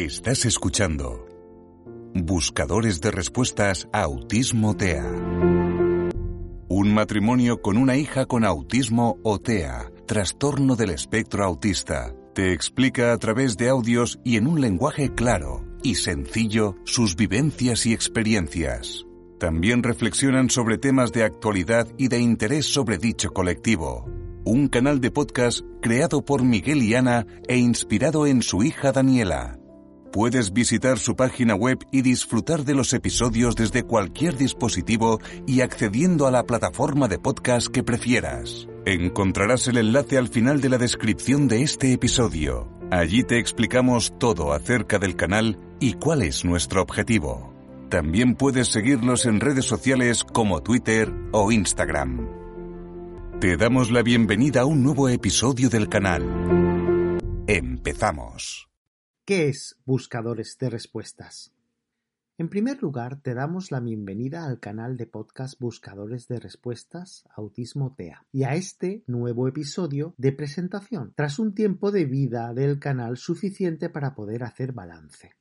Estás escuchando Buscadores de Respuestas Autismo TEA. Un matrimonio con una hija con autismo o TEA, trastorno del espectro autista, te explica a través de audios y en un lenguaje claro y sencillo sus vivencias y experiencias. También reflexionan sobre temas de actualidad y de interés sobre dicho colectivo. Un canal de podcast creado por Miguel y Ana e inspirado en su hija Daniela. Puedes visitar su página web y disfrutar de los episodios desde cualquier dispositivo y accediendo a la plataforma de podcast que prefieras. Encontrarás el enlace al final de la descripción de este episodio. Allí te explicamos todo acerca del canal y cuál es nuestro objetivo. También puedes seguirnos en redes sociales como Twitter o Instagram. Te damos la bienvenida a un nuevo episodio del canal. Empezamos. ¿Qué es Buscadores de Respuestas? En primer lugar, te damos la bienvenida al canal de podcast Buscadores de Respuestas Autismo TEA y a este nuevo episodio de presentación, tras un tiempo de vida del canal suficiente para poder hacer balance.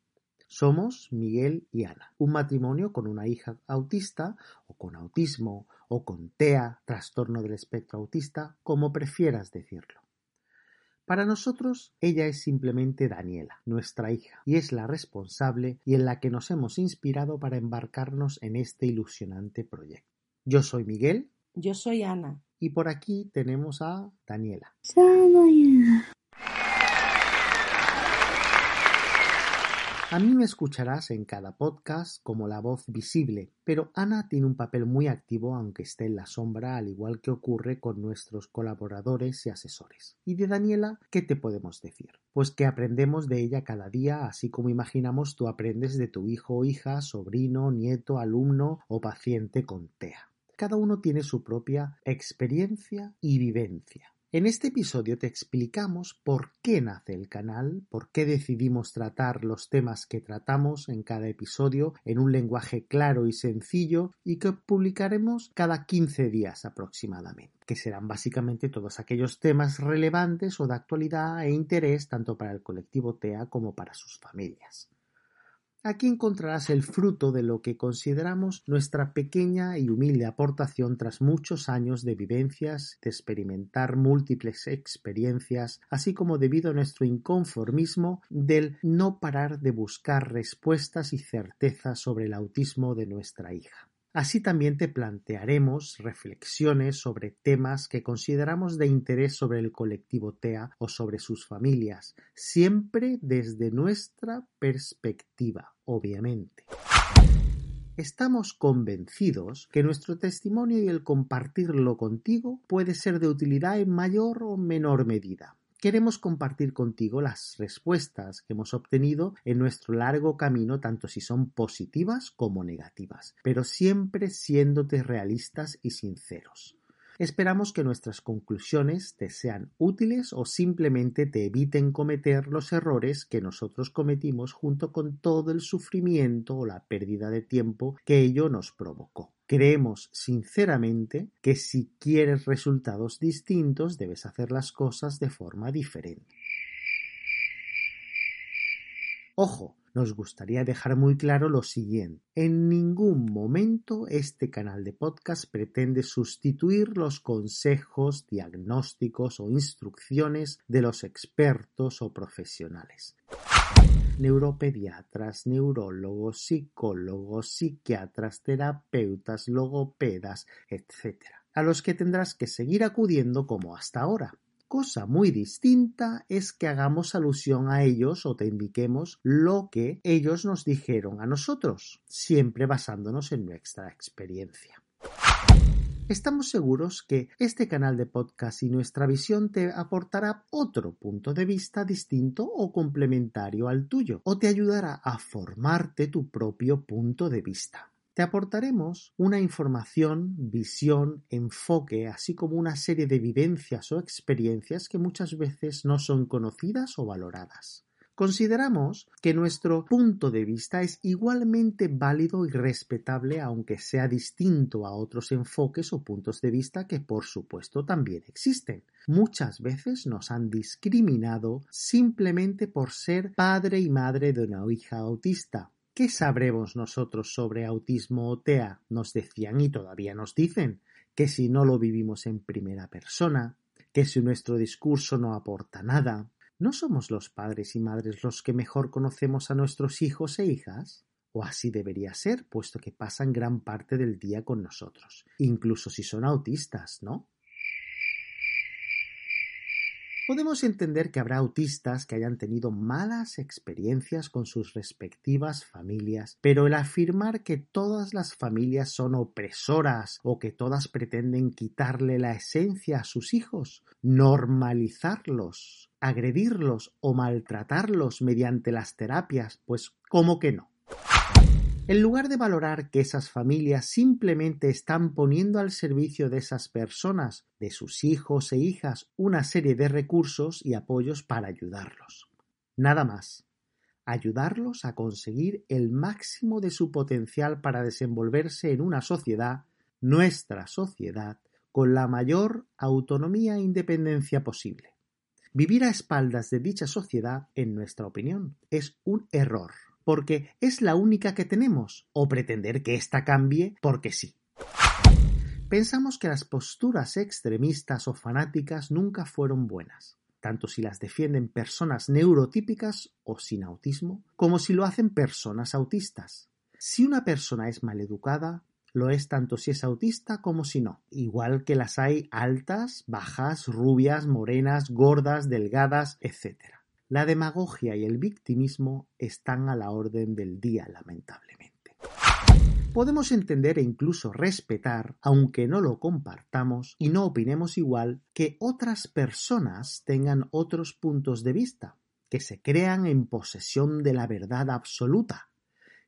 Somos Miguel y Ana, un matrimonio con una hija autista o con autismo o con TEA, trastorno del espectro autista, como prefieras decirlo. Para nosotros, ella es simplemente Daniela, nuestra hija, y es la responsable y en la que nos hemos inspirado para embarcarnos en este ilusionante proyecto. Yo soy Miguel. Yo soy Ana. Y por aquí tenemos a Daniela. A mí me escucharás en cada podcast como la voz visible, pero Ana tiene un papel muy activo aunque esté en la sombra, al igual que ocurre con nuestros colaboradores y asesores. Y de Daniela, ¿qué te podemos decir? Pues que aprendemos de ella cada día, así como imaginamos tú aprendes de tu hijo o hija, sobrino, nieto, alumno o paciente con TEA. Cada uno tiene su propia experiencia y vivencia. En este episodio te explicamos por qué nace el canal, por qué decidimos tratar los temas que tratamos en cada episodio en un lenguaje claro y sencillo y que publicaremos cada 15 días aproximadamente, que serán básicamente todos aquellos temas relevantes o de actualidad e interés tanto para el colectivo TEA como para sus familias. Aquí encontrarás el fruto de lo que consideramos nuestra pequeña y humilde aportación tras muchos años de vivencias, de experimentar múltiples experiencias, así como debido a nuestro inconformismo del no parar de buscar respuestas y certezas sobre el autismo de nuestra hija. Así también te plantearemos reflexiones sobre temas que consideramos de interés sobre el colectivo TEA o sobre sus familias, siempre desde nuestra perspectiva, obviamente. Estamos convencidos que nuestro testimonio y el compartirlo contigo puede ser de utilidad en mayor o menor medida. Queremos compartir contigo las respuestas que hemos obtenido en nuestro largo camino, tanto si son positivas como negativas, pero siempre siéndote realistas y sinceros. Esperamos que nuestras conclusiones te sean útiles o simplemente te eviten cometer los errores que nosotros cometimos junto con todo el sufrimiento o la pérdida de tiempo que ello nos provocó. Creemos sinceramente que si quieres resultados distintos debes hacer las cosas de forma diferente. Ojo, nos gustaría dejar muy claro lo siguiente. En ningún momento este canal de podcast pretende sustituir los consejos, diagnósticos o instrucciones de los expertos o profesionales neuropediatras, neurólogos, psicólogos, psiquiatras, terapeutas, logopedas, etc., a los que tendrás que seguir acudiendo como hasta ahora. Cosa muy distinta es que hagamos alusión a ellos o te indiquemos lo que ellos nos dijeron a nosotros, siempre basándonos en nuestra experiencia. Estamos seguros que este canal de podcast y nuestra visión te aportará otro punto de vista distinto o complementario al tuyo, o te ayudará a formarte tu propio punto de vista. Te aportaremos una información, visión, enfoque, así como una serie de vivencias o experiencias que muchas veces no son conocidas o valoradas. Consideramos que nuestro punto de vista es igualmente válido y respetable aunque sea distinto a otros enfoques o puntos de vista que por supuesto también existen. Muchas veces nos han discriminado simplemente por ser padre y madre de una hija autista. ¿Qué sabremos nosotros sobre autismo o TEA? Nos decían y todavía nos dicen que si no lo vivimos en primera persona, que si nuestro discurso no aporta nada, ¿No somos los padres y madres los que mejor conocemos a nuestros hijos e hijas? O así debería ser, puesto que pasan gran parte del día con nosotros, incluso si son autistas, ¿no? Podemos entender que habrá autistas que hayan tenido malas experiencias con sus respectivas familias, pero el afirmar que todas las familias son opresoras o que todas pretenden quitarle la esencia a sus hijos, normalizarlos, agredirlos o maltratarlos mediante las terapias, pues ¿cómo que no? En lugar de valorar que esas familias simplemente están poniendo al servicio de esas personas, de sus hijos e hijas, una serie de recursos y apoyos para ayudarlos. Nada más. Ayudarlos a conseguir el máximo de su potencial para desenvolverse en una sociedad, nuestra sociedad, con la mayor autonomía e independencia posible. Vivir a espaldas de dicha sociedad, en nuestra opinión, es un error porque es la única que tenemos, o pretender que ésta cambie porque sí. Pensamos que las posturas extremistas o fanáticas nunca fueron buenas, tanto si las defienden personas neurotípicas o sin autismo, como si lo hacen personas autistas. Si una persona es maleducada, lo es tanto si es autista como si no, igual que las hay altas, bajas, rubias, morenas, gordas, delgadas, etc. La demagogia y el victimismo están a la orden del día, lamentablemente. Podemos entender e incluso respetar, aunque no lo compartamos y no opinemos igual, que otras personas tengan otros puntos de vista, que se crean en posesión de la verdad absoluta,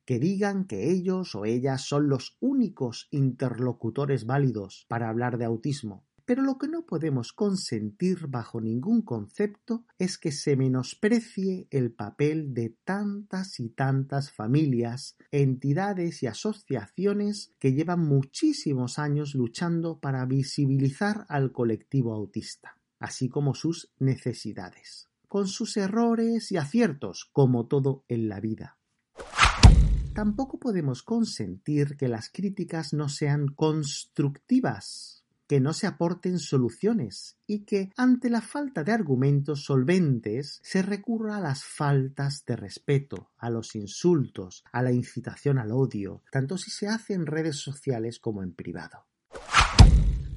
que digan que ellos o ellas son los únicos interlocutores válidos para hablar de autismo, pero lo que no podemos consentir bajo ningún concepto es que se menosprecie el papel de tantas y tantas familias, entidades y asociaciones que llevan muchísimos años luchando para visibilizar al colectivo autista, así como sus necesidades, con sus errores y aciertos, como todo en la vida. Tampoco podemos consentir que las críticas no sean constructivas, que no se aporten soluciones y que, ante la falta de argumentos solventes, se recurra a las faltas de respeto, a los insultos, a la incitación al odio, tanto si se hace en redes sociales como en privado.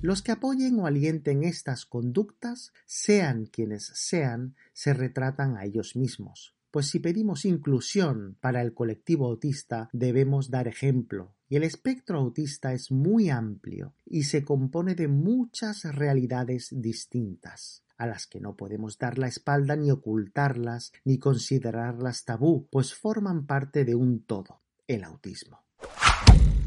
Los que apoyen o alienten estas conductas, sean quienes sean, se retratan a ellos mismos, pues si pedimos inclusión para el colectivo autista debemos dar ejemplo, y el espectro autista es muy amplio y se compone de muchas realidades distintas a las que no podemos dar la espalda ni ocultarlas ni considerarlas tabú, pues forman parte de un todo, el autismo.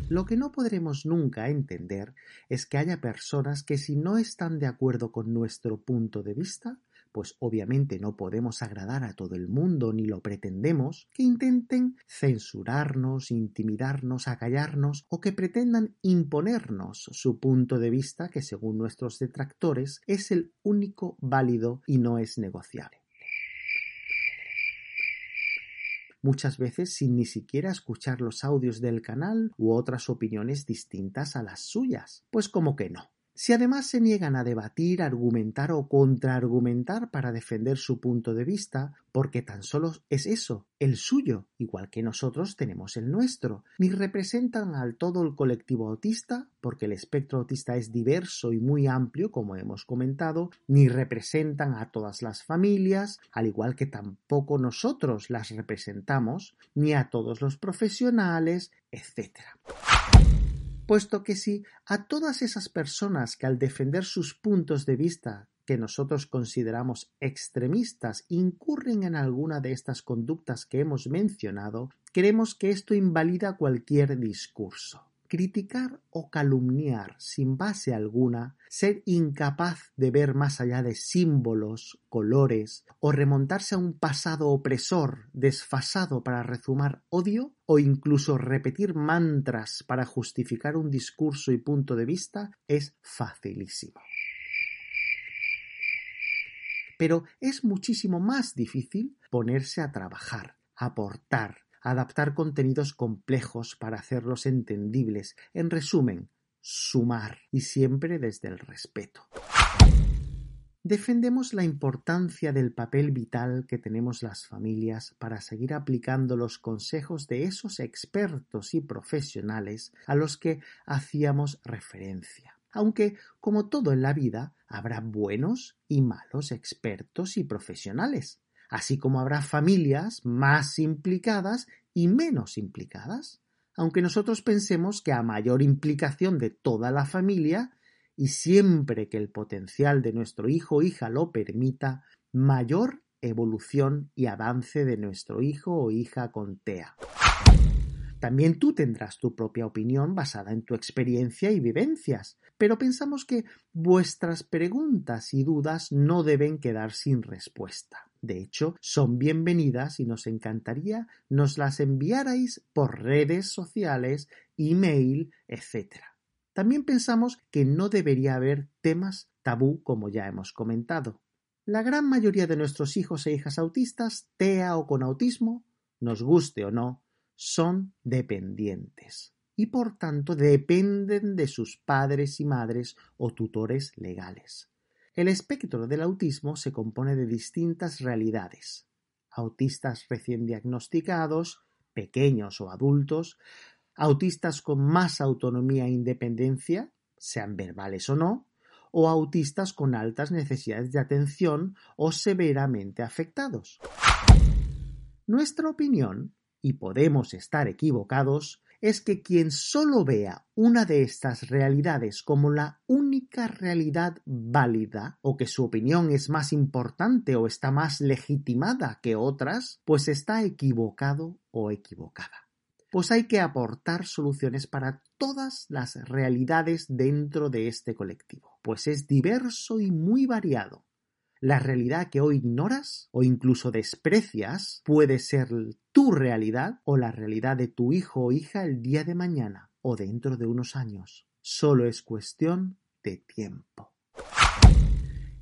Lo que no podremos nunca entender es que haya personas que si no están de acuerdo con nuestro punto de vista, pues obviamente no podemos agradar a todo el mundo ni lo pretendemos, que intenten censurarnos, intimidarnos, acallarnos o que pretendan imponernos su punto de vista que según nuestros detractores es el único válido y no es negociable muchas veces sin ni siquiera escuchar los audios del canal u otras opiniones distintas a las suyas. Pues como que no. Si además se niegan a debatir, argumentar o contraargumentar para defender su punto de vista, porque tan solo es eso, el suyo, igual que nosotros tenemos el nuestro, ni representan al todo el colectivo autista, porque el espectro autista es diverso y muy amplio, como hemos comentado, ni representan a todas las familias, al igual que tampoco nosotros las representamos, ni a todos los profesionales, etc puesto que si a todas esas personas que al defender sus puntos de vista que nosotros consideramos extremistas incurren en alguna de estas conductas que hemos mencionado, creemos que esto invalida cualquier discurso. Criticar o calumniar sin base alguna, ser incapaz de ver más allá de símbolos, colores, o remontarse a un pasado opresor desfasado para rezumar odio, o incluso repetir mantras para justificar un discurso y punto de vista, es facilísimo. Pero es muchísimo más difícil ponerse a trabajar, aportar, adaptar contenidos complejos para hacerlos entendibles, en resumen, sumar y siempre desde el respeto. Defendemos la importancia del papel vital que tenemos las familias para seguir aplicando los consejos de esos expertos y profesionales a los que hacíamos referencia. Aunque, como todo en la vida, habrá buenos y malos expertos y profesionales así como habrá familias más implicadas y menos implicadas, aunque nosotros pensemos que a mayor implicación de toda la familia, y siempre que el potencial de nuestro hijo o hija lo permita, mayor evolución y avance de nuestro hijo o hija con TEA. También tú tendrás tu propia opinión basada en tu experiencia y vivencias, pero pensamos que vuestras preguntas y dudas no deben quedar sin respuesta. De hecho, son bienvenidas y nos encantaría nos las enviarais por redes sociales, email, etc. También pensamos que no debería haber temas tabú como ya hemos comentado. La gran mayoría de nuestros hijos e hijas autistas, TEA o con autismo, nos guste o no, son dependientes y por tanto dependen de sus padres y madres o tutores legales. El espectro del autismo se compone de distintas realidades. Autistas recién diagnosticados, pequeños o adultos, autistas con más autonomía e independencia, sean verbales o no, o autistas con altas necesidades de atención o severamente afectados. Nuestra opinión, y podemos estar equivocados, es que quien solo vea una de estas realidades como la única realidad válida, o que su opinión es más importante o está más legitimada que otras, pues está equivocado o equivocada. Pues hay que aportar soluciones para todas las realidades dentro de este colectivo, pues es diverso y muy variado la realidad que hoy ignoras o incluso desprecias puede ser tu realidad o la realidad de tu hijo o hija el día de mañana o dentro de unos años. Solo es cuestión de tiempo.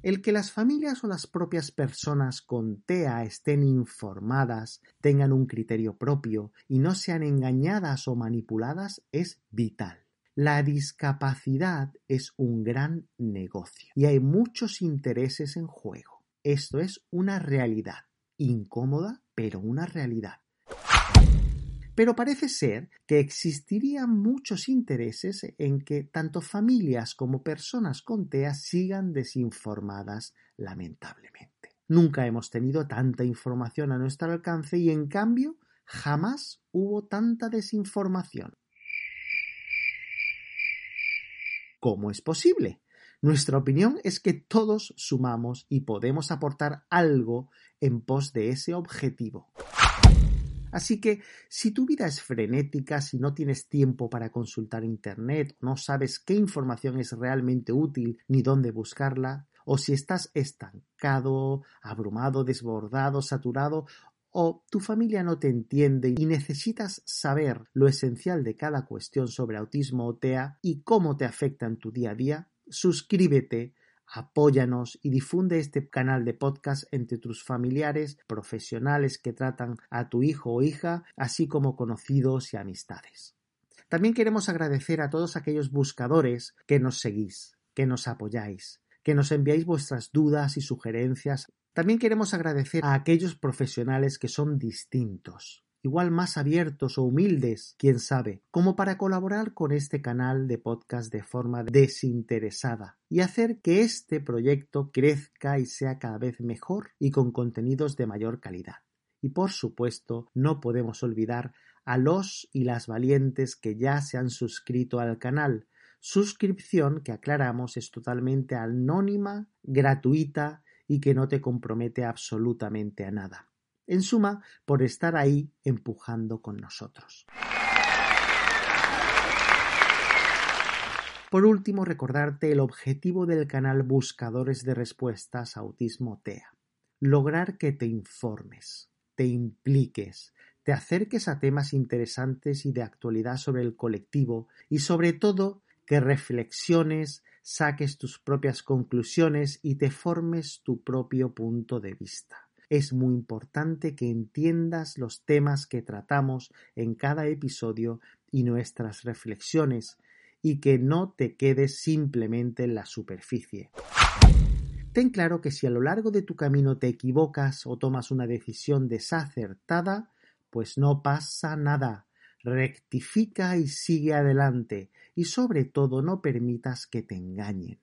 El que las familias o las propias personas con TEA estén informadas, tengan un criterio propio y no sean engañadas o manipuladas es vital. La discapacidad es un gran negocio y hay muchos intereses en juego. Esto es una realidad, incómoda, pero una realidad. Pero parece ser que existirían muchos intereses en que tanto familias como personas con TEA sigan desinformadas, lamentablemente. Nunca hemos tenido tanta información a nuestro alcance y en cambio jamás hubo tanta desinformación. ¿Cómo es posible? Nuestra opinión es que todos sumamos y podemos aportar algo en pos de ese objetivo. Así que si tu vida es frenética, si no tienes tiempo para consultar Internet, no sabes qué información es realmente útil ni dónde buscarla, o si estás estancado, abrumado, desbordado, saturado, o tu familia no te entiende y necesitas saber lo esencial de cada cuestión sobre autismo o TEA y cómo te afecta en tu día a día, suscríbete, apóyanos y difunde este canal de podcast entre tus familiares, profesionales que tratan a tu hijo o hija, así como conocidos y amistades. También queremos agradecer a todos aquellos buscadores que nos seguís, que nos apoyáis, que nos enviáis vuestras dudas y sugerencias también queremos agradecer a aquellos profesionales que son distintos, igual más abiertos o humildes, quién sabe, como para colaborar con este canal de podcast de forma desinteresada y hacer que este proyecto crezca y sea cada vez mejor y con contenidos de mayor calidad. Y por supuesto, no podemos olvidar a los y las valientes que ya se han suscrito al canal, suscripción que aclaramos es totalmente anónima, gratuita y que no te compromete absolutamente a nada. En suma, por estar ahí empujando con nosotros. Por último, recordarte el objetivo del canal Buscadores de Respuestas Autismo TEA. Lograr que te informes, te impliques, te acerques a temas interesantes y de actualidad sobre el colectivo y sobre todo que reflexiones, saques tus propias conclusiones y te formes tu propio punto de vista. Es muy importante que entiendas los temas que tratamos en cada episodio y nuestras reflexiones y que no te quedes simplemente en la superficie. Ten claro que si a lo largo de tu camino te equivocas o tomas una decisión desacertada, pues no pasa nada. Rectifica y sigue adelante, y sobre todo no permitas que te engañen.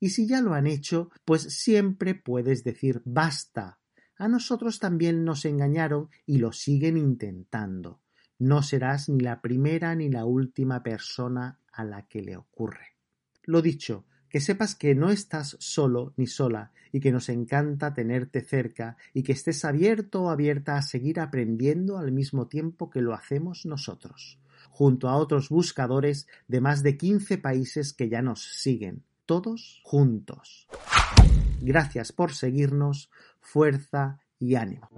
Y si ya lo han hecho, pues siempre puedes decir basta. A nosotros también nos engañaron y lo siguen intentando. No serás ni la primera ni la última persona a la que le ocurre. Lo dicho, que sepas que no estás solo ni sola y que nos encanta tenerte cerca y que estés abierto o abierta a seguir aprendiendo al mismo tiempo que lo hacemos nosotros, junto a otros buscadores de más de 15 países que ya nos siguen, todos juntos. Gracias por seguirnos, fuerza y ánimo.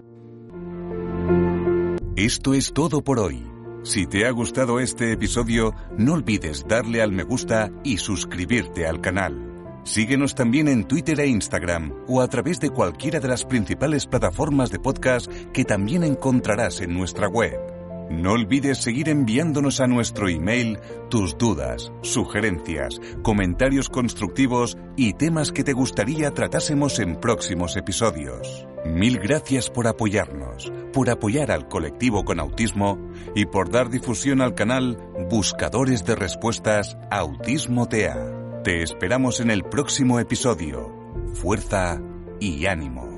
Esto es todo por hoy. Si te ha gustado este episodio, no olvides darle al me gusta y suscribirte al canal. Síguenos también en Twitter e Instagram o a través de cualquiera de las principales plataformas de podcast que también encontrarás en nuestra web. No olvides seguir enviándonos a nuestro email tus dudas, sugerencias, comentarios constructivos y temas que te gustaría tratásemos en próximos episodios. Mil gracias por apoyarnos, por apoyar al colectivo con autismo y por dar difusión al canal Buscadores de Respuestas Autismo TEA. Te esperamos en el próximo episodio. Fuerza y ánimo.